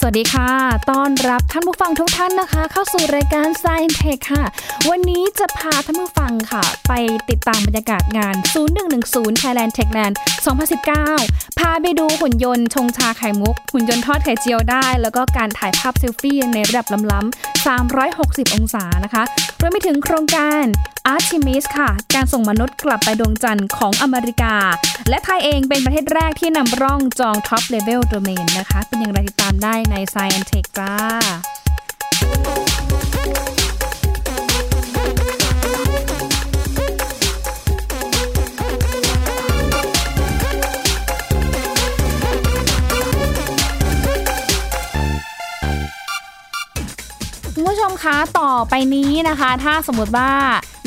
สวัสดีค่ะ ต้อนรับท่านผู้ฟังทุกท่านนะคะ เข้าสู่รายการ Science Tech ค่ะ วันนี้จะพาท่านผู้ฟังค่ะ ไปติดตามบรรยากาศงาน 0110 Thailand Techland 2019 พาไปดูหุ่นยนต์ชงชาไข่มุก หุ่นยนต์ทอดไข่เจียวได้ แล้วก็การถ่ายภาพเซลฟี่ในระดับล้ำๆ360 องศานะคะ รวมไปถึงโครงการ Artemis ค่ะ การส่งมนุษย์กลับไปดวงจันทร์ของอเมริกา และไทยเองเป็นประเทศแรกที่นำร่องจอง Top Level Domain นะคะ เป็นอย่างไรติดตามได้ใน Science Tech จ้าคุณผู้ชมคะ ต่อไปนี้นะคะ ถ้าสมมติว่า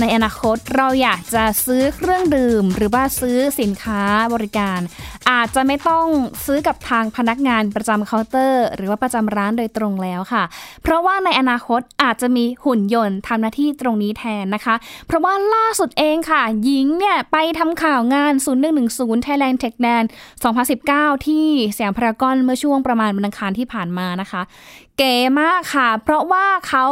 ในอนาคตเราอยากจะซื้อเครื่องดื่ม หรือว่าซื้อสินค้าบริการ อาจจะไม่ต้องซื้อกับทางพนักงานประจำเคาน์เตอร์ หรือว่าประจำร้านโดยตรงแล้วค่ะ เพราะว่าในอนาคตอาจจะมีหุ่นยนต์ทำหน้าที่ตรงนี้แทนนะคะ เพราะว่าล่าสุดเองค่ะ หญิงเนี่ยไปทำข่าวงาน 0110 Thailand Tech Land 2019 ที่สยามพารากอนเมื่อช่วงประมาณวันอังคารที่ผ่านมานะคะ เก๋มากค่ะ เพราะว่าเขา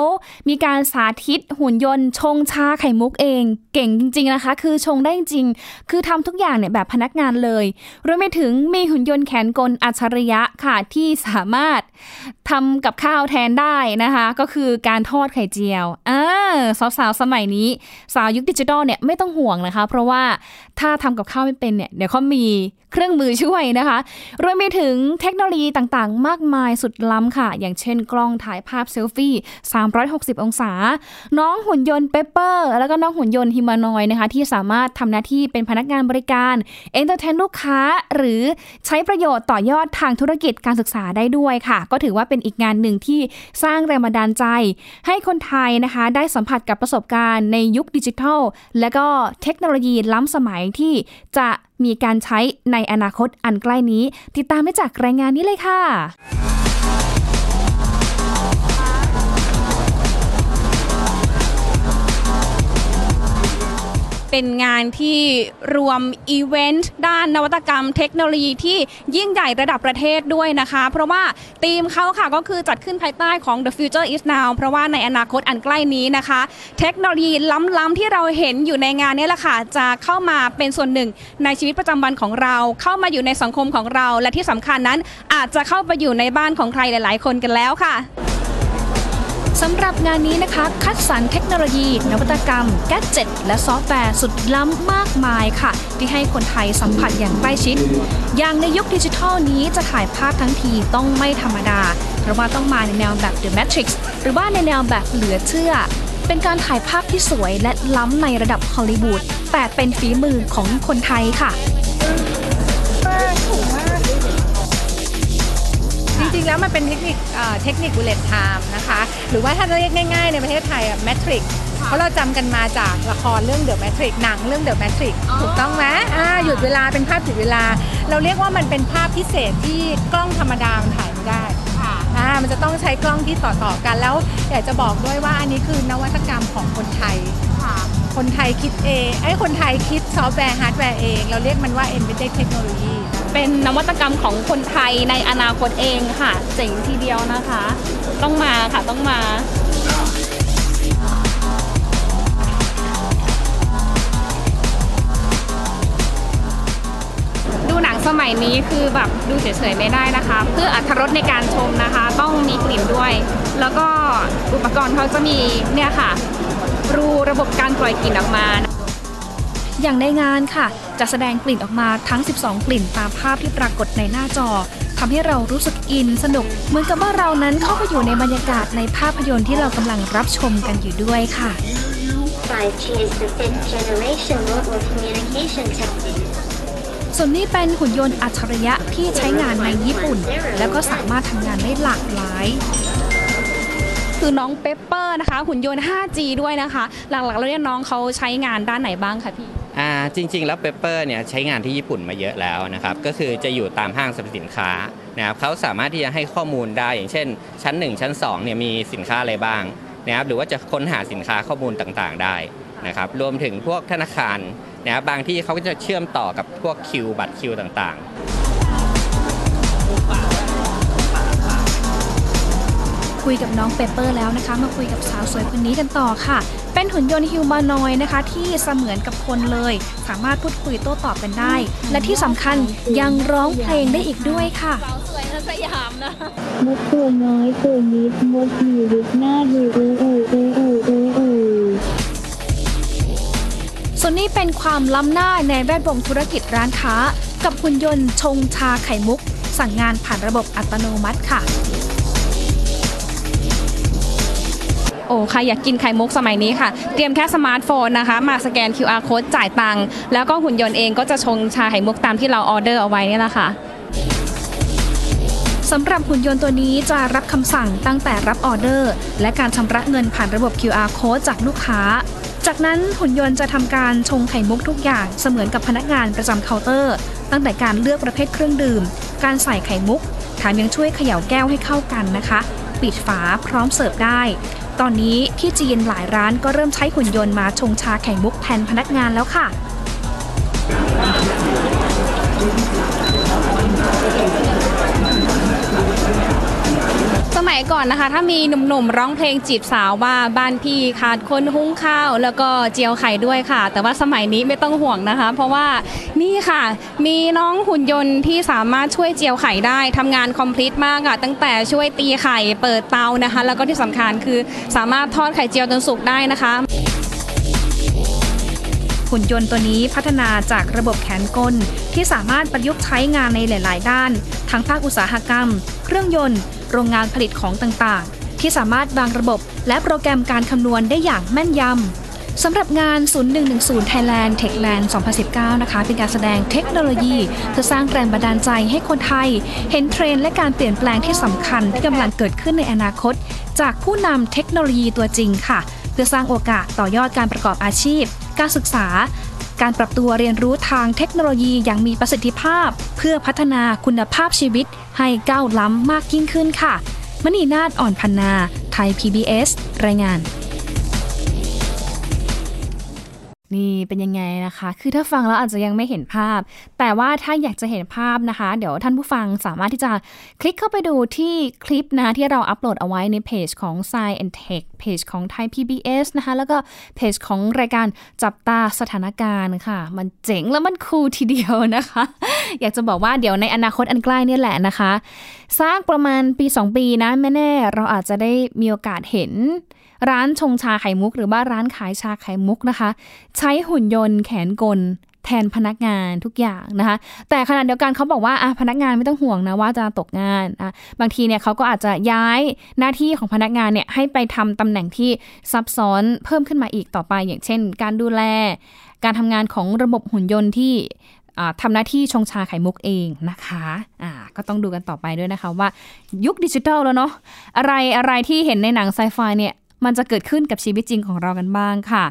มีการสาธิตหุ่นยนต์ชงชาไข่มุกเอง เก่งจริง ๆนะคะ คือชงได้จริง คือทำทุกอย่างเนี่ยแบบพนักงานเลยรวมไปถึงมีหุ่นยนต์แขนกลอัจฉริยะค่ะที่สามารถทำกับข้าวแทนได้นะคะ ก็คือการทอดไข่เจียวอ่าสาวๆสมัยนี้ สาวยุคดิจิทัลเนี่ยไม่ต้องห่วงนะคะ เพราะว่าถ้าทำกับข้าวไม่เป็นเนี่ยเดี๋ยวเขามี เครื่องมือช่วยนะคะรวมไปถึงเทคโนโลยีต่างๆ มากมายสุดล้ำค่ะ อย่างเช่นกล้องถ่ายภาพเซลฟี่ 360 องศา น้องหุ่นยนต์ Pepper แล้วก็น้องหุ่นยนต์ humanoid นะคะที่สามารถทำหน้าที่เป็นพนักงานบริการ entertain ลูกค้า หรือใช้ประโยชน์ต่อยอดทางธุรกิจการศึกษาได้ด้วยค่ะ ก็ถือว่าเป็นอีกงานหนึ่งที่สร้างแรงบันดาลใจ ให้คนไทยนะคะ ได้สัมผัสกับประสบการณ์ในยุคดิจิทัล และก็เทคโนโลยีล้ำสมัยที่จะ มีการใช้ในอนาคตอันใกล้นี้ ติดตามได้จากรายงานนี้เลยค่ะ เป็นงานที่รวมอีเวนต์ด้านนวัตกรรมเทคโนโลยีที่ยิ่งใหญ่ระดับประเทศด้วยนะคะ เพราะว่าธีมเขาค่ะก็คือจัดขึ้นภายใต้ของ The Future is Now เพราะว่าในอนาคตอันใกล้นี้นะคะ เทคโนโลยีล้ำๆที่เราเห็นอยู่ในงานนี้แหละค่ะจะเข้ามาเป็นส่วนหนึ่งในชีวิตประจำวันของเรา เข้ามาอยู่ในสังคมของเรา และที่สำคัญนั้นอาจจะเข้าไปอยู่ในบ้านของใครหลาย ๆ คนกันแล้วค่ะ สำหรับงานนี้นะคะ คัดสรรเทคโนโลยี นวัตกรรม แกดเจ็ตและซอฟต์แวร์สุดล้ำมากมายค่ะ ที่ให้คนไทยสัมผัสอย่างใกล้ชิด อย่างในยุคดิจิทัลนี้จะถ่ายภาพทั้งทีต้องไม่ธรรมดา เพราะว่าต้องมาในแนวแบบ The Matrix หรือว่าในแนวแบบเหลือเชื่อ เป็นการถ่ายภาพที่สวยและล้ำในระดับฮอลลีวูดแต่เป็นฝีมือของคนไทยค่ะจริงๆแล้วมันเป็นเทคนิคเอ่อเทคนิค bullet time นะคะ หรือว่าถ้าจะเรียกง่ายๆ ในประเทศไทยอะ Matrix เพราะเราจำกันมาจากละครเรื่อง The Matrix หนังเรื่อง The Matrix ถูกต้องไหมอ่าหยุดเวลาเป็นภาพหยุดเวลา เราเรียกว่ามันเป็นภาพพิเศษที่กล้องธรรมดามันถ่ายไม่ได้อ่ามันจะต้องใช้กล้องที่ต่อๆกันแล้ว อยากจะบอกด้วยว่าอันนี้คือนวัตกรรมของคนไทย คนไทยคิดเองไอ้ยคนไทยคิดซอฟต์แวร์ฮาร์ดแวร์เอง เราเรียกมันว่า embedded technology เป็นนวัตกรรมของคนไทยในอนาคตเองค่ะเจ๋งทีเดียวนะคะ ต้องมาค่ะต้องมาดูหนังสมัยนี้คือแบบดูเฉยๆไม่ได้นะคะ เพื่ออัธรสในการชมนะคะ ต้องมีกลิ่นด้วย แล้วก็อุปกรณ์เขาจะมีเนี่ยค่ะ รูระบบการปล่อยกลิ่นออกมา อย่างในงานค่ะ จะแสดงกลิ่นออกมาทั้ง 12 กลิ่นตามภาพที่ปรากฏในหน้าจอทำให้เรารู้สึกอินสนุก เหมือนกับว่าเรานั้นเข้าไปอยู่ในบรรยากาศในภาพยนตร์ที่เรากำลังรับชมกันอยู่ด้วยค่ะ 5G is the fifth generation mobile communication technique ส่วนนี้เป็นหุ่นยนต์อัจฉริยะที่ใช้งานในญี่ปุ่น แล้วก็สามารถทำงานได้หลากหลายคือน้อง Pepper นะคะ หุ่นยนต์ 5G ด้วยนะคะ หลักๆ แล้วเนี่ยน้องเขาใช้งานด้านไหนบ้างคะพี่ จริง ๆ แล้ว Pepper เนี่ยใช้งานที่ญี่ปุ่นมาเยอะแล้วนะครับ ก็คือจะอยู่ตามห้างสรรพสินค้านะครับเขาสามารถที่จะให้ข้อมูลได้อย่างเช่น ชั้น 1 ชั้น2เนี่ยมีสินค้าอะไรบ้างนะครับหรือว่าจะค้นหาสินค้าข้อมูลต่างๆได้นะครับรวมถึงพวกธนาคารนะครับบางที่เขาก็จะเชื่อมต่อกับพวกคิวบัตรคิวต่างๆ คุยกับน้องเปเปอร์แล้วนะคะ มาคุยกับสาวสวยคนนี้กันต่อค่ะ เป็นหุ่นยนต์ฮิวแมานอยด์นะคะ ที่เสมือนกับคนเลย สามารถพูดคุยโต้ตอบกันได้ และที่สำคัญยังร้องเพลงได้อีกด้วยค่ะมดตัวน้อยตัวนิดมดมีฤทธิ์หน้าดูอูอูอูอูอูอูส่วนนี้เป็นความล้ำหน้าในแวดวงธุรกิจร้านค้า กับหุ่นยนต์ชงชาไข่มุก สั่งงานผ่านระบบอัตโนมัติค่ะ โอ้ใครอยากกินไข่มุกสมัยนี้ค่ะ เตรียมแค่สมาร์ทโฟนนะคะ มาสแกน QR code จ่ายตังค์แล้วก็หุ่นยนต์เองก็จะชงชาไข่มุกตามที่เราออเดอร์เอาไว้นี่แหละค่ะสำหรับหุ่นยนต์ตัวนี้จะรับคำสั่งตั้งแต่รับออเดอร์ และการชำระเงินผ่านระบบ QR code จากลูกค้า จากนั้นหุ่นยนต์จะทำการชงไข่มุกทุกอย่างเสมือนกับพนักงานประจำเคาน์เตอร์ ตั้งแต่การเลือกประเภทเครื่องดื่ม การใส่ไข่มุกแถมยังช่วยเขย่าแก้วให้เข้ากันนะคะ ปิดฝาพร้อมเสิร์ฟได้ ตอนนี้ที่จีนหลายร้านก็เริ่มใช้หุ่นยนต์มาชงชาไข่มุกแทนพนักงานแล้วค่ะ มัยก่อนนะคะ ถ้ามีหนุ่มๆร้องเพลงจีบสาวว่าบ้านพี่ขาดคนหุงข้าว แล้วก็เจียวไข่ด้วยค่ะ แต่ว่าสมัยนี้ไม่ต้องห่วงนะคะ เพราะว่านี่ค่ะ มีน้องหุ่นยนต์ที่สามารถช่วยเจียวไข่ได้ทำงานคอมพลีทมากอะตั้งแต่ช่วยตีไข่เปิดเตานะคะ แล้วก็ที่สำคัญคือสามารถทอดไข่เจียวจนสุกได้นะคะ หุ่นยนต์ตัวนี้พัฒนาจากระบบแขนกล ที่สามารถประยุกต์ใช้งานในหลาย ๆ ด้าน ทั้งภาคอุตสาหกรรม เครื่องยนต์ โรงงานผลิตของต่าง ๆ ที่สามารถวางระบบ และโปรแกรมการคำนวณได้อย่างแม่นยำสำหรับงาน 0110 Thailand Techland 2019 นะคะ เป็นการแสดงเทคโนโลยี เพื่อสร้างแรงบันดาลใจให้คนไทย เห็นเทรนและการเปลี่ยนแปลงที่สำคัญที่กำลังเกิดขึ้นในอนาคต จากผู้นำเทคโนโลยีตัวจริงค่ะ เพื่อสร้างโอกาสต่อยอดการประกอบอาชีพ การศึกษา การปรับตัวเรียนรู้ทางเทคโนโลยีอย่างมีประสิทธิภาพ เพื่อพัฒนาคุณภาพชีวิตให้ก้าวล้ำมากยิ่งขึ้นค่ะ มณีนาฏอ่อนพันนา ไทย PBS รายงาน นี่เป็นยังไงนะคะ คือถ้าฟังแล้วอาจจะยังไม่เห็นภาพ แต่ว่าถ้าอยากจะเห็นภาพนะคะ เดี๋ยวท่านผู้ฟังสามารถที่จะคลิกเข้าไปดูที่คลิปนะที่เราอัปโหลดเอาไว้ในเพจของ Science and Tech เพจของ Thai PBS นะคะ แล้วก็เพจของรายการจับตาสถานการณ์ค่ะ มันเจ๋งแล้วมันคูลทีเดียวนะคะ อยากจะบอกว่าเดี๋ยวในอนาคตอันใกล้นี่แหละนะคะสร้างประมาณปี 2 ปีนะไม่แน่เราอาจจะได้มีโอกาสเห็น ร้านชงชาไข่มุก หรือว่าร้านขายชาไข่มุกนะคะ ใช้หุ่นยนต์แขนกลแทนพนักงานทุกอย่างนะคะ แต่ขณะเดียวกันเขาบอกว่าพนักงานไม่ต้องห่วงนะว่าจะตกงานอะบางทีเนี่ยเขาก็อาจจะย้ายหน้าที่ของพนักงานเนี่ยให้ไปทำตำแหน่งที่ซับซ้อนเพิ่มขึ้นมาอีกต่อไป อย่างเช่น การดูแล การทำงานของระบบหุ่นยนต์ที่อ่าทำหน้าที่ชงชาไข่มุกเองนะคะอ่าก็ต้องดูกันต่อไปด้วยนะคะว่ายุคดิจิทัลแล้วเนาะอะไรอะไรที่เห็นในหนังไซไฟเนี่ย มันจะเกิดขึ้นกับชีวิตจริงของเรากันบ้างค่ะ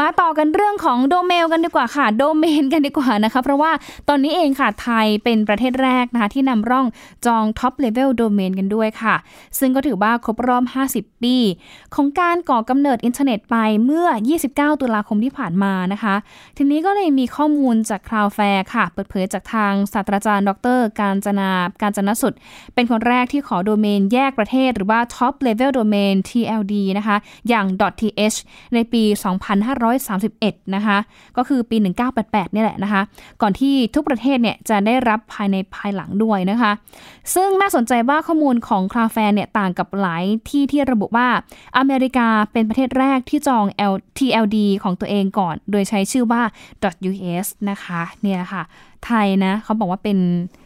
มาต่อกันเรื่องของโดเมลกันดีกว่าค่ะ โดเมนกันดีกว่านะคะ เพราะว่าตอนนี้เองค่ะไทยเป็นประเทศแรกนะคะที่นำร่องจอง top level domain กันด้วยค่ะ ซึ่งก็ถือว่าครบรอบ 50 ปี ของการก่อกำเนิดอินเทอร์เน็ตไปเมื่อ 29 ตุลาคมที่ผ่านมานะคะ ทีนี้ก็เลยมีข้อมูลจาก Cloudflare ค่ะ เปิดเผยจากทางศาสตราจารย์ดร กาญจนากาญจนสุต เป็นคนแรกที่ขอโดเมนแยกประเทศ หรือว่า Top Level Domain TLD นะคะ อย่าง .th ในปี2531 นะคะ ก็คือปี 1988 นี่แหละนะคะ ก่อนที่ทุกประเทศเนี่ยจะได้รับภายในภายหลังด้วยนะคะ ซึ่งน่าสนใจว่าข้อมูลของคลาแฟนเนี่ยต่างกับหลายที่ที่ระบุว่าอเมริกาเป็นประเทศแรกที่จอง TLD ของตัวเองก่อน โดยใช้ชื่อว่า .us นะคะเนี่ยค่ะ ไทยนะเขาบอกว่าเป็น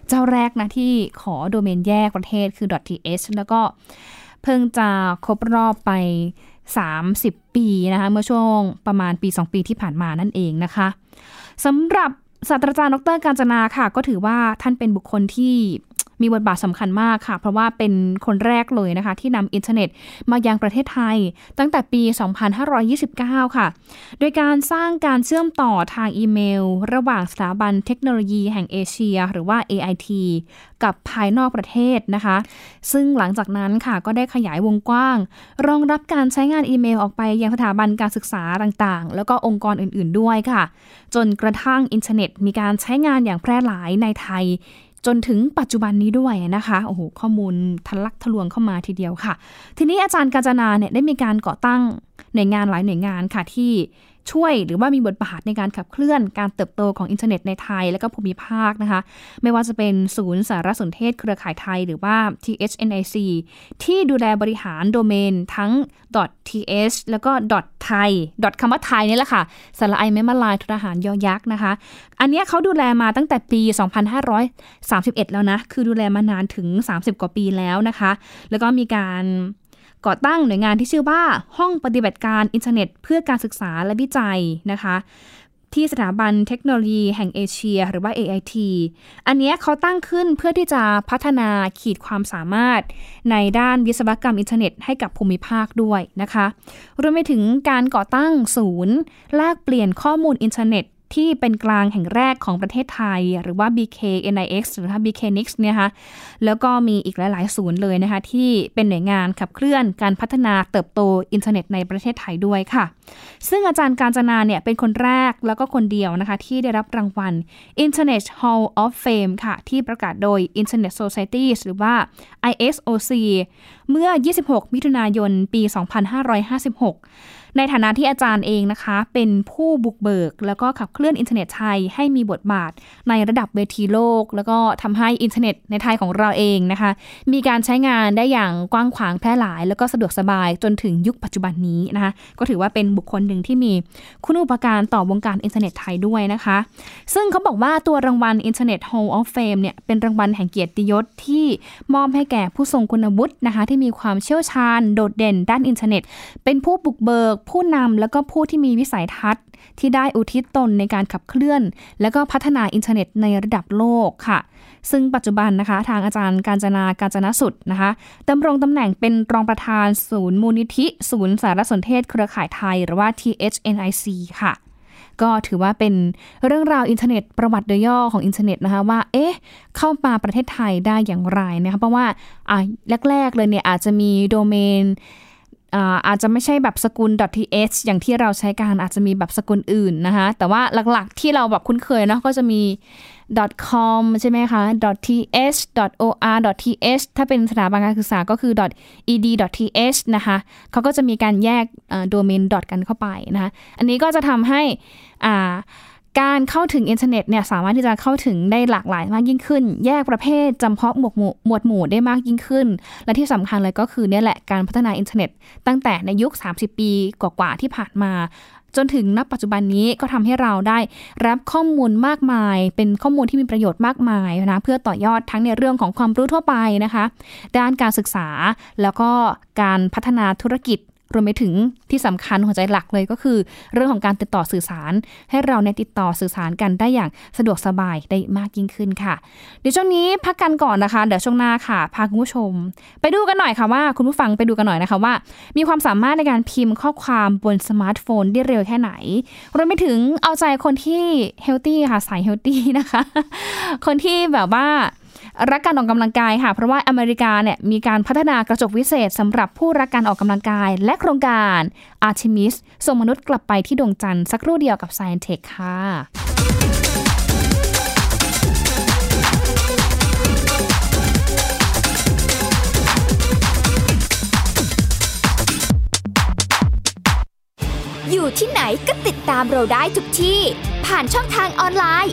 เจ้าแรกนะที่ขอโดเมนแยกประเทศคือ .th แล้วก็เพิ่งจะครบรอบไป 30 ปีนะคะเมื่อช่วงประมาณปี 2 ปีที่ผ่านมานั่นเองนะคะสำหรับศาสตราจารย์ดรการจนาค่ะ ก็ถือว่าท่านเป็นบุคคลที่ มีบทบาทสำคัญมากค่ะ เพราะว่าเป็นคนแรกเลยนะคะ ที่นำอินเทอร์เน็ตมายังประเทศไทย ตั้งแต่ปี 2529 ค่ะ โดยการสร้างการเชื่อมต่อทางอีเมล ระหว่างสถาบันเทคโนโลยีแห่งเอเชีย หรือว่า AIT กับภายนอกประเทศนะคะ ซึ่งหลังจากนั้นค่ะก็ได้ขยายวงกว้าง รองรับการใช้งานอีเมลออกไปยังสถาบันการศึกษาต่างๆ แล้วก็องค์กรอื่น ๆด้วยค่ะ จนกระทั่งอินเทอร์เน็ตมีการใช้งานอย่างแพร่หลายในไทย จนถึงปัจจุบันนี้ด้วยนะคะโอ้โหข้อมูลทะลักทะลวงเข้ามาทีเดียวค่ะ ทีนี้อาจารย์กาญจนาเนี่ยได้มีการก่อตั้งหน่วยงานหลายหน่วยงานค่ะที่ ช่วยหรือว่ามีบทบาทในการขับเคลื่อนการเติบโตของอินเทอร์เน็ตในไทย และก็ภูมิภาคนะคะ ไม่ว่าจะเป็นศูนย์สารสนเทศเครือข่ายไทย หรือว่า THNIC ที่ดูแลบริหารโดเมนทั้ง .th แล้วก็ .ไทย คำว่าไทยนี่แหละค่ะสระไอไม้มลายทหารยอยักษ์นะคะ อันนี้เขาดูแลมาตั้งแต่ปี 2531 แล้วนะ คือดูแลมานานถึง 30 กว่าปีแล้วนะคะ แล้วก็มีการ ก่อตั้งหน่วยงานที่ชื่อว่าห้องปฏิบัติการอินเทอร์เน็ต เพื่อการศึกษาและวิจัยนะคะ ที่สถาบันเทคโนโลยีแห่งเอเชีย หรือว่า AIT อันนี้เขาตั้งขึ้นเพื่อที่จะพัฒนาขีดความสามารถ ในด้านวิศวกรรมอินเทอร์เน็ตให้กับภูมิภาคด้วยนะคะ รวมไปถึงการก่อตั้งศูนย์ แลกเปลี่ยนข้อมูลอินเทอร์เน็ต ที่เป็นกลางแห่งแรกของประเทศไทย หรือว่า BKNIX หรือว่า BKNIX เนี่ยคะแล้วก็มีอีกหลาย ๆ ศูนย์เลยนะคะ ที่เป็นหน่วยงานขับเคลื่อนการพัฒนาเติบโตอินเทอร์เน็ตในประเทศไทยด้วยค่ะ ซึ่งอาจารย์กาญจนาเนี่ยเป็นคนแรกแล้วก็คนเดียวนะคะ ที่ได้รับรางวัล Internet Hall of Fame ค่ะ ที่ประกาศโดย Internet Society หรือว่า ISOC เมื่อ 26 มิถุนายน ปี 2556ในฐานะที่อาจารย์เองนะคะ เป็นผู้บุกเบิก แล้วก็ขับเคลื่อนอินเทอร์เน็ตไทยให้มีบทบาทในระดับเวทีโลก แล้วก็ทำให้อินเทอร์เน็ตในไทยของเราเองนะคะ มีการใช้งานได้อย่างกว้างขวางแพร่หลาย แล้วก็สะดวกสบายจนถึงยุคปัจจุบันนี้นะคะก็ถือว่าเป็นบุคคลหนึ่งที่มีคุณูปการต่อวงการอินเทอร์เน็ตไทยด้วยนะคะ ซึ่งเขาบอกว่าตัวรางวัล Internet Hall of Fame เนี่ยเป็นรางวัลแห่งเกียรติยศที่มอบให้แก่ผู้ทรงคุณวุฒินะคะที่มีความเชี่ยวชาญโดดเด่นด้านอินเทอร์เน็ต เป็นผู้บุกเบิกผู้นำแล้วก็ผู้ที่มีวิสัยทัศน์ ที่ได้อุทิศตนในการขับเคลื่อน และก็พัฒนาอินเทอร์เน็ตในระดับโลกค่ะ ซึ่งปัจจุบันนะคะ ทางอาจารย์กาญจนากาญจนสุตนะคะดำรงตำแหน่งเป็นรองประธานศูนย์มูลนิธิ ศูนย์สารสนเทศเครือข่ายไทย หรือว่า THNIC ค่ะก็ถือว่าเป็นเรื่องราวอินเทอร์เน็ตประวัติโดยย่อของอินเทอร์เน็ตนะคะว่า เอ๊ะ เข้ามาประเทศไทยได้อย่างไรนะคะเพราะว่าอ่าแรก ๆ เลยเนี่ยอาจจะมีโดเมน อาอาจจะไม่ใช่แบบสกุล .th อย่างที่เราใช้กันอาจจะมีแบบสกุลอื่นนะคะ แต่ว่าหลักๆที่เราแบบคุ้นเคยเนาะก็จะมี .com ใช่ไหมคะ .th .or .th ถ้าเป็นสถาบันการศึกษาก็คือ .ed .th นะคะเขาก็จะมีการแยกโดเมน กันเข้าไปนะคะ อันนี้ก็จะทำให้อ่า การเข้าถึงอินเทอร์เน็ตเนี่ยสามารถที่จะเข้าถึงได้หลากหลายมากยิ่งขึ้น แยกประเภทจำเพาะหมวดหมู่หมวดหมู่ได้มากยิ่งขึ้น และที่สำคัญเลยก็คือเนี่ยแหละการพัฒนาอินเทอร์เน็ต ตั้งแต่ในยุค 30 ปีกว่าๆที่ผ่านมา จนถึงณปัจจุบันนี้ก็ทำให้เราได้รับข้อมูลมากมาย เป็นข้อมูลที่มีประโยชน์มากมายนะเพื่อต่อยอดทั้งในเรื่องของความรู้ทั่วไปนะคะ ด้านการศึกษาแล้วก็การพัฒนาธุรกิจ รวมไปถึงที่สำคัญหัวใจหลักเลยก็คือ เรื่องของการติดต่อสื่อสาร ให้เราเนี่ยติดต่อสื่อสารกันได้อย่างสะดวกสบายได้มากยิ่งขึ้นค่ะ เดี๋ยวช่วงนี้พักกันก่อนนะคะ เดี๋ยวช่วงหน้าค่ะพาคุณผู้ชม ไปดูกันหน่อยค่ะว่า คุณผู้ฟังไปดูกันหน่อยนะคะว่า มีความสามารถในการพิมพ์ข้อความบนสมาร์ทโฟนได้เร็วแค่ไหนรวมไปถึงเอาใจคนที่ healthy ค่ะสาย healthy นะคะ คนที่แบบว่า รักการออกกำลังกายค่ะ เพราะว่าอเมริกาเนี่ยมีการพัฒนากระจกวิเศษสำหรับผู้รักการออกกำลังกาย และโครงการ Artemis ส่งมนุษย์กลับไปที่ดวงจันทร์สักครู่เดียวกับ Science Tech ค่ะอยู่ที่ไหนก็ติดตามเราได้ทุกที่ ผ่านช่องทางออนไลน์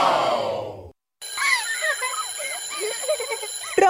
โ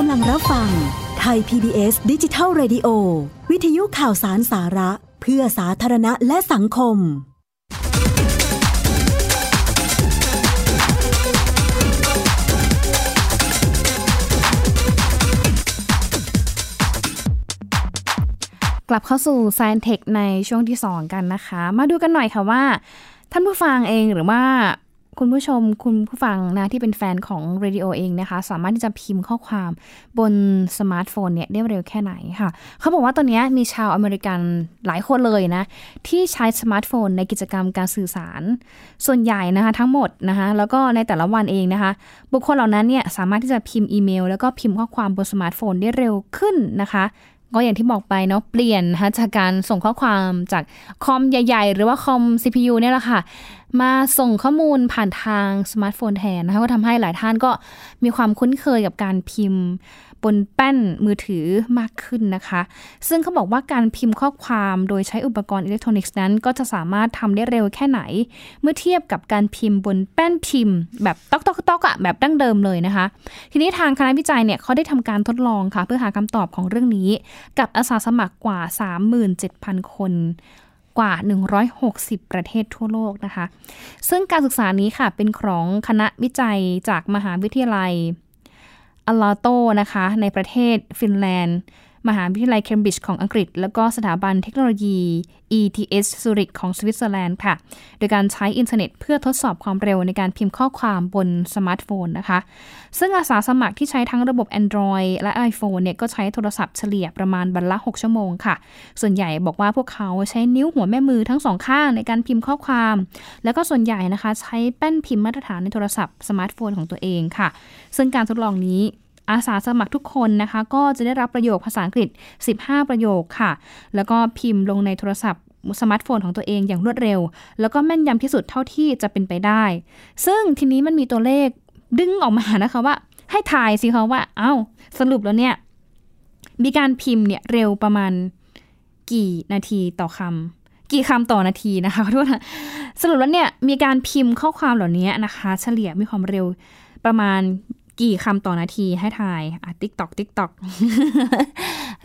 กำลังรับฟังไทย PBS ดิจิทัล Radio วิทยุข่าวสารสาระ เพื่อสาธารณะและสังคม กลับเข้าสู่ Science Tech ในช่วงที่ 2 กันนะคะ มาดูกันหน่อยค่ะว่า ท่านผู้ฟังเองหรือว่า คุณผู้ชมคุณผู้ฟังนะที่เป็นแฟนของ Radio เองนะคะ สามารถที่จะพิมพ์ข้อความบนสมาร์ทโฟนเนี่ยได้เร็วแค่ไหนค่ะ เขาบอกว่าตอนนี้มีชาวอเมริกันหลายคนเลยนะ ที่ใช้สมาร์ทโฟนในกิจกรรมการสื่อสาร ส่วนใหญ่นะคะทั้งหมดนะคะแล้วก็ในแต่ละวันเองนะคะ บุคคลเหล่านั้นเนี่ยสามารถที่จะพิมพ์อีเมล แล้วก็พิมพ์ข้อความบนสมาร์ทโฟนได้เร็วขึ้นนะคะ ก็อย่างที่บอกไปเนาะเปลี่ยนนะคะจากการส่งข้อความจากคอมใหญ่ ๆ หรือว่าคอม CPU เนี่ยแหละค่ะ มาส่งข้อมูลผ่านทางสมาร์ทโฟนแทนนะคะก็ทำให้หลายท่านก็มีความคุ้นเคยกับการพิมพ์ บนแป้นมือถือมากขึ้นนะคะ ซึ่งเขาบอกว่าการพิมพ์ข้อความโดยใช้อุปกรณ์อิเล็กทรอนิกส์นั้น ก็จะสามารถทำได้เร็วแค่ไหน เมื่อเทียบกับการพิมพ์บนแป้นพิมพ์ แบบต๊อกต๊อกต๊อกอะแบบดั้งเดิมเลยนะคะ ทีนี้ทางคณะวิจัยเนี่ยเขาได้ทำการทดลองค่ะ เพื่อหาคำตอบของเรื่องนี้ กับอาสาสมัครกว่า 37,000 คนกว่า 160 ประเทศทั่วโลกนะคะ ซึ่งการศึกษานี้ค่ะ เป็นของคณะวิจัยจากมหาวิทยาลัย Aalto นะคะ ในประเทศฟินแลนด์ มหาวิทยาลัยเคมบริดจ์ของอังกฤษ แล้วก็สถาบันเทคโนโลยี ETH ซูริกของสวิตเซอร์แลนด์ค่ะ โดยการใช้อินเทอร์เน็ตเพื่อทดสอบความเร็วในการพิมพ์ข้อความบนสมาร์ทโฟนนะคะ ซึ่งอาสาสมัครที่ใช้ทั้งระบบ Android และ iPhone เนี่ยก็ใช้โทรศัพท์เฉลี่ยประมาณวันละ 6 ชั่วโมงค่ะ ส่วนใหญ่บอกว่าพวกเขาใช้นิ้วหัวแม่มือทั้งสองข้างในการพิมพ์ข้อความ แล้วก็ส่วนใหญ่นะคะ ใช้แป้นพิมพ์มาตรฐานในโทรศัพท์สมาร์ทโฟนของตัวเองค่ะ ซึ่งการทดลองนี้ อาสาสมัครทุกคนนะคะ ก็จะได้รับประโยคภาษาอังกฤษ 15 ประโยคค่ะ แล้วก็พิมพ์ลงในโทรศัพท์สมาร์ทโฟนของตัวเองอย่างรวดเร็ว แล้วก็แม่นยำที่สุดเท่าที่จะเป็นไปได้ ซึ่งทีนี้มันมีตัวเลขดึงออกมานะคะว่า ให้ทายสิคะว่า เอ้า สรุปแล้วเนี่ย มีการพิมพ์เนี่ยเร็วประมาณกี่นาทีต่อคำกี่คำต่อนาทีนะคะขอโทษ สรุปแล้วเนี่ยมีการพิมพ์ข้อความเหล่านี้นะคะ เฉลี่ยมีความเร็วประมาณ กี่คำต่อนาทีให้ทายอะ tick tock tick tock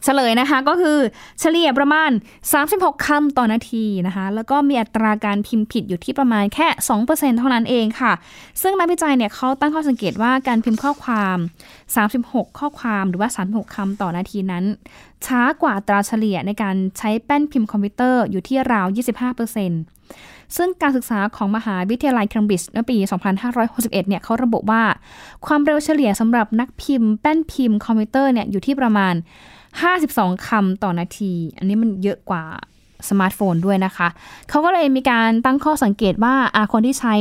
เฉลยนะคะก็คือเฉลี่ยประมาณ 36 คำต่อนาทีนะคะ แล้วก็มีอัตราการพิมพ์ผิดอยู่ที่ประมาณแค่ 2%เท่านั้นเองค่ะ ซึ่งนักวิจัยเนี่ยเขาตั้งข้อสังเกตว่าการพิมพ์ข้อความ 36 ข้อความหรือว่า 36 คำต่อนาทีนั้น ช้ากว่าอัตราเฉลี่ยในการใช้แป้นพิมพ์คอมพิวเตอร์อยู่ที่ราว 25% ซึ่งการศึกษาของมหาวิทยาลัยเคมบริดจ์ในปี 2561 เนี่ยเขาระบุว่า ความเร็วเฉลี่ยสำหรับนักพิมพ์แป้นพิมพ์คอมพิวเตอร์เนี่ยอยู่ที่ประมาณ 52 คำต่อนาที อันนี้มันเยอะกว่าสมาร์ทโฟนด้วยนะคะ เขาก็เลยมีการตั้งข้อสังเกตว่าอาคนที่ใช้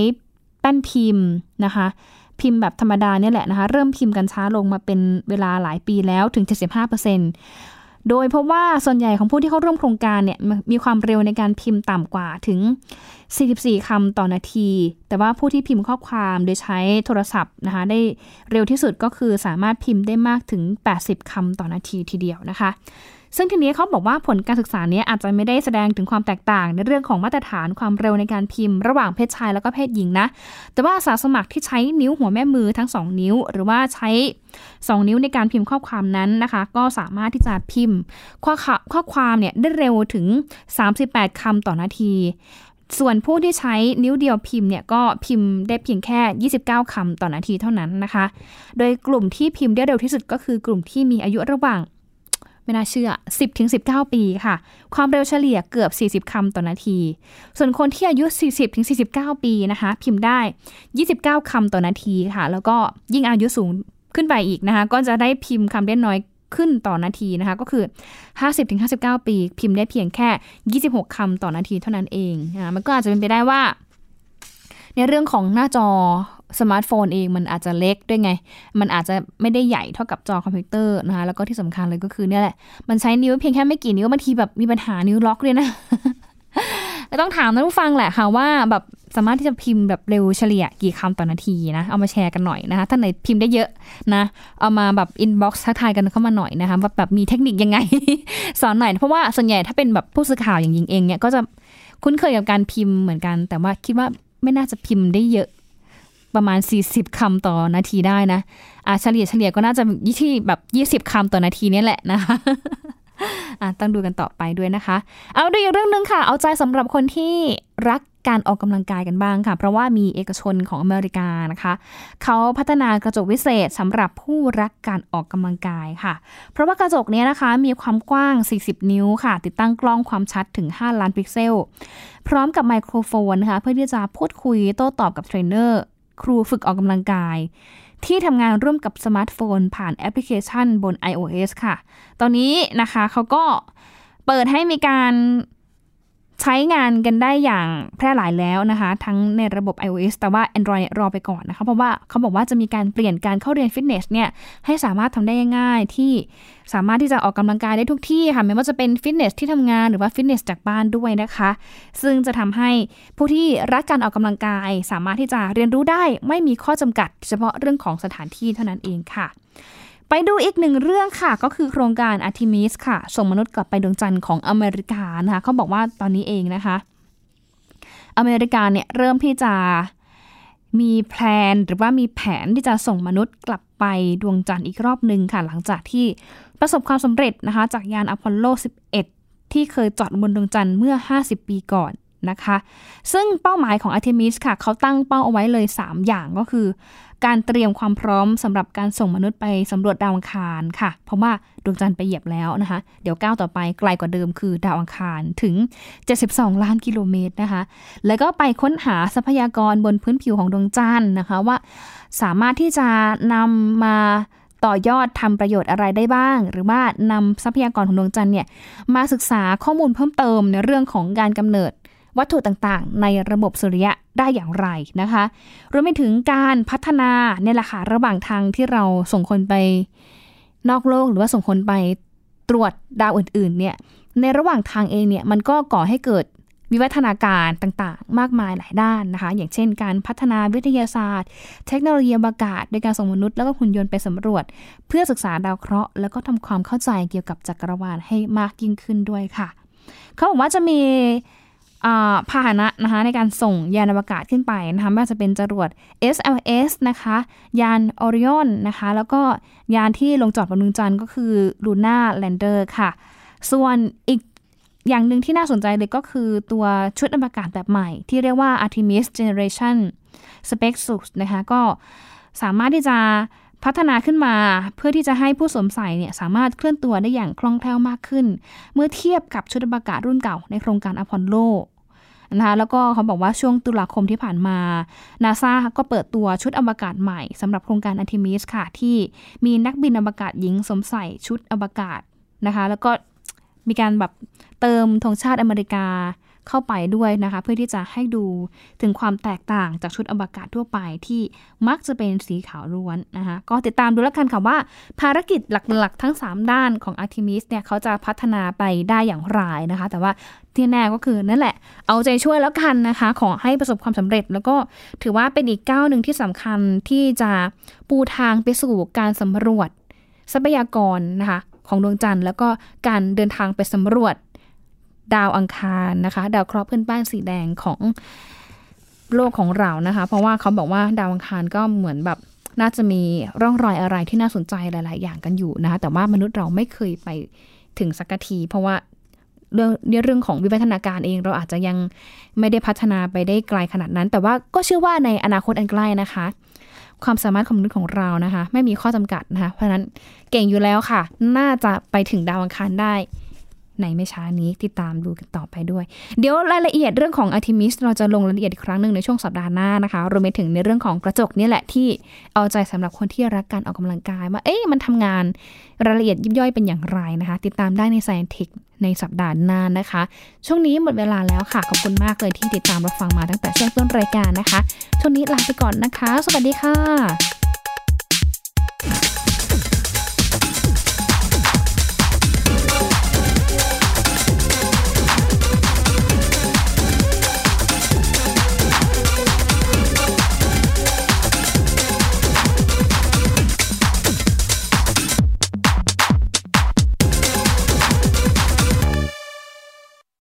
แป้นพิมพ์นะคะพิมพ์แบบธรรมดาเนี่ยแหละนะคะ เริ่มพิมพ์กันช้าลงมาเป็นเวลาหลายปีแล้วถึง 75% โดยพบว่าส่วนใหญ่ของผู้ที่เข้าร่วมโครงการเนี่ยมีความเร็วในการพิมพ์ต่ำกว่าถึง 44 คำต่อนาที แต่ว่าผู้ที่พิมพ์ข้อความโดยใช้โทรศัพท์นะคะได้เร็วที่สุดก็คือสามารถพิมพ์ได้มากถึง 80 คำต่อนาทีทีเดียวนะคะ ซึ่งทีนี้เขาบอกว่าผลการศึกษานี้อาจจะไม่ได้แสดงถึงความแตกต่าง ในเรื่องของมาตรฐานความเร็วในการพิมพ์ ระหว่างเพศชายแล้วก็เพศหญิงนะ แต่ว่าอาสาสมัครที่ใช้นิ้วหัวแม่มือทั้ง 2 นิ้ว หรือว่าใช้ 2 นิ้วในการพิมพ์ข้อความนั้นนะคะ ก็สามารถที่จะพิมพ์ ข้อข้อความเนี่ยได้เร็วถึง 38คำต่อนาทีส่วนผู้ที่ใช้นิ้วเดียวพิมพ์เนี่ยก็พิมพ์ได้เพียงแค่ 29คำต่อนาทีเท่านั้นนะคะ โดยกลุ่มที่พิมพ์ได้เร็วที่สุดก็คือกลุ่มที่มีอายุระหว่าง ไม่น่าเชื่อ 10ถึง19 ปีค่ะ ความเร็วเฉลี่ยเกือบ 40 คำต่อนาที ส่วนคนที่อายุ 40ถึง49 ปีนะคะ พิมพ์ได้ 29 คำต่อนาทีค่ะ แล้วก็ยิ่งอายุสูงขึ้นไปอีกนะคะ ก็จะได้พิมพ์คำได้น้อยขึ้นต่อนาทีนะคะ ก็คือ 50ถึง59 ปี พิมพ์ได้เพียงแค่ 26 คำต่อนาทีเท่านั้นเองอ่ามันก็อาจจะเป็นไปได้ว่า ในเรื่องของหน้าจอ สมาร์ทโฟนเองมันอาจจะเล็กด้วยไง มันอาจจะไม่ได้ใหญ่เท่ากับจอคอมพิวเตอร์นะคะ แล้วก็ที่สำคัญเลยก็คือเนี่ยแหละ มันใช้นิ้วเพียงแค่ไม่กี่นิ้วบางทีแบบมีปัญหานิ้วล็อกเลยนะต้องถามท่านผู้ฟังแหละค่ะว่าแบบสามารถที่จะพิมพ์แบบเร็วเฉลี่ยกี่คำต่อนาทีนะ เอามาแชร์กันหน่อยนะคะท่านไหนพิมพ์ได้เยอะนะ เอามาแบบ inbox ทักทายกันเข้ามาหน่อยนะคะว่าแบบมีเทคนิคยังไง สอนหน่อย เพราะว่าส่วนใหญ่ถ้าเป็นแบบผู้สื่อข่าวอย่างยิงเองเนี่ยก็จะคุ้นเคยกับการพิมพ์เหมือนกัน แต่ว่าคิดว่าไม่น่าจะพิมพ์ได้เยอะ ประมาณ 40คำต่อนาทีได้นะอะเฉลี่ยเฉลี่ยก็น่าจะยี่ที่แบบ20คำต่อนาทีนี่แหละนะคะอะต้องดูกันต่อไปด้วยนะคะ เอาดูอีกเรื่องหนึ่งค่ะ เอาใจสำหรับคนที่รักการออกกำลังกายกันบ้างค่ะ เพราะว่ามีเอกชนของอเมริกานะคะ เขาพัฒนากระจกวิเศษสำหรับผู้รักการออกกำลังกายค่ะ เพราะว่ากระจกนี้นะคะมีความกว้าง 40 นิ้วค่ะ ติดตั้งกล้องความชัดถึง 5 ล้านพิกเซล พร้อมกับไมโครโฟนนะคะเพื่อที่จะพูดคุยโต้ตอบกับเทรนเนอร์ ครูฝึกออกกำลังกาย ที่ทำงานร่วมกับสมาร์ทโฟน ผ่านแอปพลิเคชันบน iOS ค่ะ ตอนนี้นะคะเขาก็เปิดให้มีการ ใช้งานกันได้อย่างแพร่หลายแล้วนะคะ ทั้งในระบบ iOS แต่ว่า Android รอไปก่อนนะคะ เพราะว่าเขาบอกว่าจะมีการเปลี่ยนการเข้าเรียนฟิตเนสเนี่ยให้สามารถทำได้ง่ายที่สามารถที่จะออกกำลังกายได้ทุกที่ค่ะไม่ว่าจะเป็นฟิตเนสที่ทำงานหรือว่าฟิตเนสจากบ้านด้วยนะคะ ซึ่งจะทำให้ผู้ที่รักการออกกำลังกาย สามารถที่จะเรียนรู้ได้ไม่มีข้อจำกัด เฉพาะเรื่องของสถานที่เท่านั้นเองค่ะ ไปดูอีกหนึ่งเรื่องค่ะ ก็คือโครงการ Artemis ค่ะ ส่งมนุษย์กลับไปดวงจันทร์ของอเมริกานะคะเขาบอกว่าตอนนี้เองนะคะ อเมริกาเนี่ยเริ่มที่จะมี plan หรือว่ามีแผนที่จะส่งมนุษย์กลับไปดวงจันทร์อีกรอบหนึ่งค่ะ หลังจากที่ประสบความสำเร็จนะคะ จากยานอพอลโล 11 ที่เคยจอดบนดวงจันทร์เมื่อ 50 ปีก่อนนะคะ ซึ่งเป้าหมายของ Artemis ค่ะ เขาตั้งเป้าเอาไว้เลย 3 อย่างก็คือ การเตรียมความพร้อมสำหรับการส่งมนุษย์ไปสำรวจดาวอังคารค่ะ เพราะว่าดวงจันทร์ไปเหยียบแล้วนะคะ เดี๋ยวก้าวต่อไปไกลกว่าเดิมคือดาวอังคารถึง 72 ล้านกิโลเมตรนะคะ แล้วก็ไปค้นหาทรัพยากรบนพื้นผิวของดวงจันทร์นะคะว่า สามารถที่จะนำมาต่อยอดทำประโยชน์อะไรได้บ้าง หรือว่านำทรัพยากรของดวงจันทร์เนี่ยมาศึกษาข้อมูลเพิ่มเติมในเรื่องของการกำเนิด วัตถุต่างๆ ในระบบสุริยะได้อย่างไรนะคะรวมไปถึงการพัฒนาเนี่ยแหละค่ะระหว่างทางที่เราส่งคนไปนอกโลกหรือว่าส่งคนไปตรวจดาวอื่นๆเนี่ยในระหว่างทางเองเนี่ยมันก็ก่อให้เกิดวิวัฒนาการต่างๆ มากมายหลายด้านนะคะ อย่างเช่น การพัฒนาวิทยาศาสตร์ เทคโนโลยีอวกาศโดยการส่งมนุษย์แล้วก็หุ่นยนต์ไปสำรวจ เพื่อศึกษาดาวเคราะห์แล้วก็ทำความเข้าใจเกี่ยวกับจักรวาลให้มากยิ่งขึ้นด้วยค่ะ เขาบอกว่าจะมี พาหนะนะคะในการส่งยานอวกาศขึ้นไปนะคะไม่ว่าจะเป็นจรวด SLS นะคะ ยาน Orion นะคะ แล้วก็ยานที่ลงจอดบนดวงจันทร์ก็คือ Luna Lander ค่ะ ส่วนอีกอย่างหนึ่งที่น่าสนใจเลยก็คือตัวชุดอวกาศแบบใหม่ ที่เรียกว่า Artemis Generation Spacesuit นะคะ ก็สามารถที่จะ พัฒนาขึ้นมาเพื่อที่จะให้ผู้สวมใส่เนี่ยสามารถเคลื่อนตัวได้อย่างคล่องแคล่วมากขึ้น เมื่อเทียบกับชุดอวกาศรุ่นเก่าในโครงการอพอลโลนะคะแล้วก็เขาบอกว่าช่วงตุลาคมที่ผ่านมานาซาก็เปิดตัวชุดอวกาศใหม่สำหรับโครงการอันติมิสค่ะ ที่มีนักบินอวกาศหญิงสวมใส่ชุดอวกาศนะคะ แล้วก็มีการแบบเติมธงชาติอเมริกา เข้าไปด้วยนะคะ เพื่อที่จะให้ดูถึงความแตกต่างจากชุดอวกาศทั่วไปที่มักจะเป็นสีขาวล้วนนะคะก็ติดตามดูแล้วกันค่ะว่า ภารกิจหลักๆ ทั้ง 3 ด้านของ Artemis เนี่ยเขาจะพัฒนาไปได้อย่างไรนะคะ แต่ว่าที่แน่ก็คือนั่นแหละ เอาใจช่วยแล้วกันนะคะ ขอให้ประสบความสำเร็จ แล้วก็ถือว่าเป็นอีกก้าวหนึ่งที่สำคัญที่จะปูทางไปสู่การสำรวจทรัพยากรนะคะของดวงจันทร์แล้วก็การเดินทางไปสำรวจ ดาวอังคารนะคะ ดาวเคราะห์เพื่อนบ้านสีแดงของโลกของเรานะคะ เพราะว่าเขาบอกว่าดาวอังคารก็เหมือนแบบน่าจะมีร่องรอยอะไรที่น่าสนใจหลาย ๆ อย่างกันอยู่นะคะ แต่ว่ามนุษย์เราไม่เคยไปถึงสักที เพราะว่าเรื่องเรื่องของวิวัฒนาการเองเราอาจจะยังไม่ได้พัฒนาไปได้ไกลขนาดนั้น แต่ว่าก็เชื่อว่าในอนาคตอันใกล้นะคะ ความสามารถของมนุษย์ของเรานะคะ ไม่มีข้อจำกัดนะคะ เพราะฉะนั้นเก่งอยู่แล้วค่ะ น่าจะไปถึงดาวอังคารได้ ในไม่ช้านี้ติดตามดูกันต่อไปด้วย เดี๋ยวรายละเอียดเรื่องของอาร์ทิมิสเราจะลงรายละเอียดอีกครั้งหนึ่งในช่วงสัปดาห์หน้านะคะรวมไปถึงในเรื่องของกระจกนี่แหละที่เอาใจสำหรับคนที่รักการออกกำลังกายว่าเอ๊ะมันทำงานรายละเอียดยิบย่อยเป็นอย่างไรนะคะ ติดตามได้ใน Scientific ในสัปดาห์หน้านะคะ ช่วงนี้หมดเวลาแล้วค่ะ ขอบคุณมากเลยที่ติดตามรับฟังมาตั้งแต่ช่วงต้นรายการนะคะ ช่วงนี้ลาไปก่อนนะคะ สวัสดีค่ะ